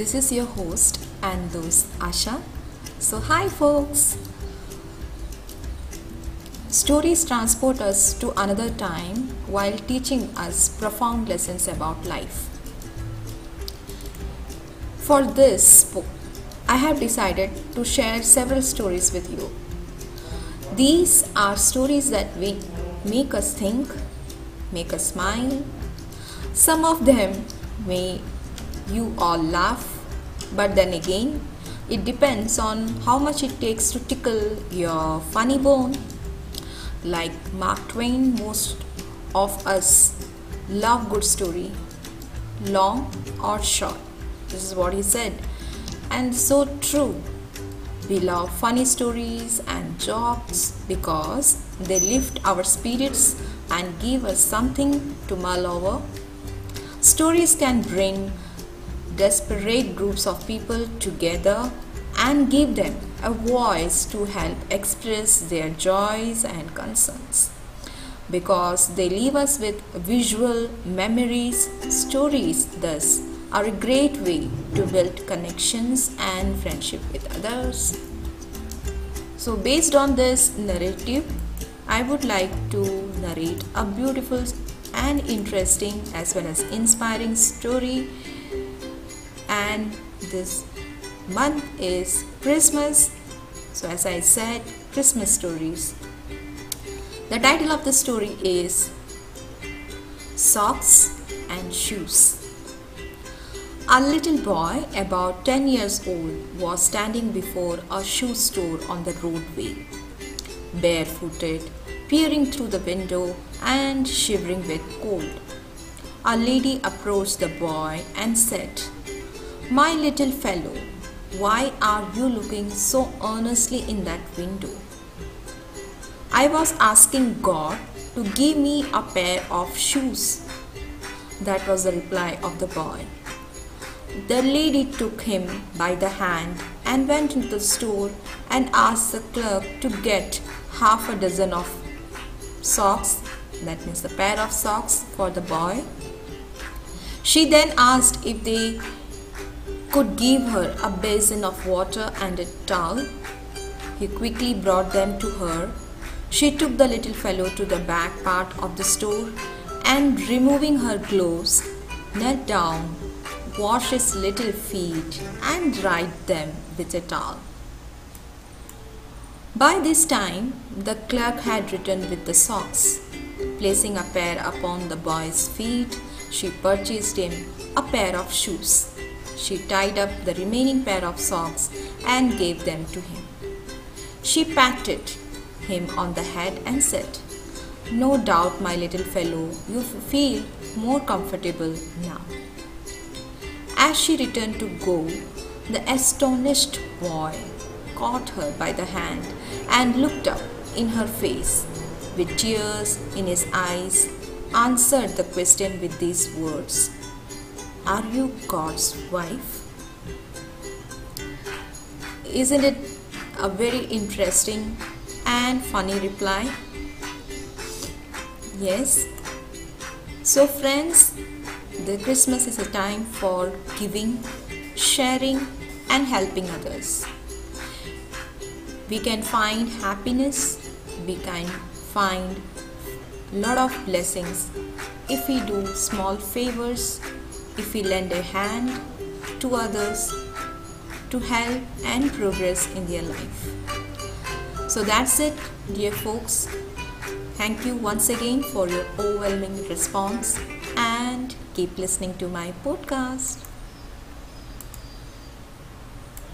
This is your host and those Asha. So, hi folks. Stories transport us to another time while teaching us profound lessons about life. For this, book, I have decided to share several stories with you. These are stories that we make us think, make us smile. Some of them may you all laugh, but then again, it depends on how much it takes to tickle your funny bone. Like Mark Twain, most of us love good story, long or short. This is what he said, and so true. We love funny stories and jokes because they lift our spirits and give us something to mull over. Stories can bring desperate groups of people together and give them a voice to help express their joys and concerns. Because they leave us with visual memories, stories, thus, are a great way to build connections and friendship with others. So, based on this narrative, I would like to narrate a beautiful and interesting as well as inspiring story. And this month is Christmas. So, as I said, Christmas stories. The title of the story is Socks and Shoes. A little boy, about 10 years old, was standing before a shoe store on the roadway, barefooted, peering through the window and shivering with cold. A lady approached the boy and said, My little fellow, why are you looking so earnestly in that window? I was asking God to give me a pair of shoes. That was the reply of the boy. The lady took him by the hand and went into the store and asked the clerk to get half a dozen of socks, that means a pair of socks for the boy. She then asked if they could give her a basin of water and a towel. He quickly brought them to her. She took the little fellow to the back part of the store and, removing her gloves, knelt down washed his little feet and dried them with a towel. By this time, the clerk had returned with the socks. Placing a pair upon the boy's feet, she purchased him a pair of shoes. She tied up the remaining pair of socks and gave them to him. She patted him on the head and said, No doubt, my little fellow, you feel more comfortable now. As she returned to go, the astonished boy caught her by the hand and looked up in her face. With tears in his eyes, answered the question with these words Are you God's wife? Isn't it a very interesting and funny reply? Yes. So, friends, the Christmas is a time for giving, sharing, and helping others. We can find happiness, we can find lot of blessings if we do small favors, if we lend a hand to others to help and progress in their life. So that's it, dear folks. Thank you once again for your overwhelming response and keep listening to my podcast.